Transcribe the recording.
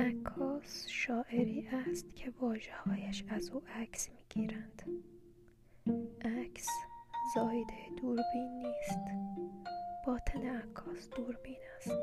عکاس شاعری است که واجه هایش از او عکس می گیرند عکس زایده دوربین نیست. باطن عکاس دوربین است.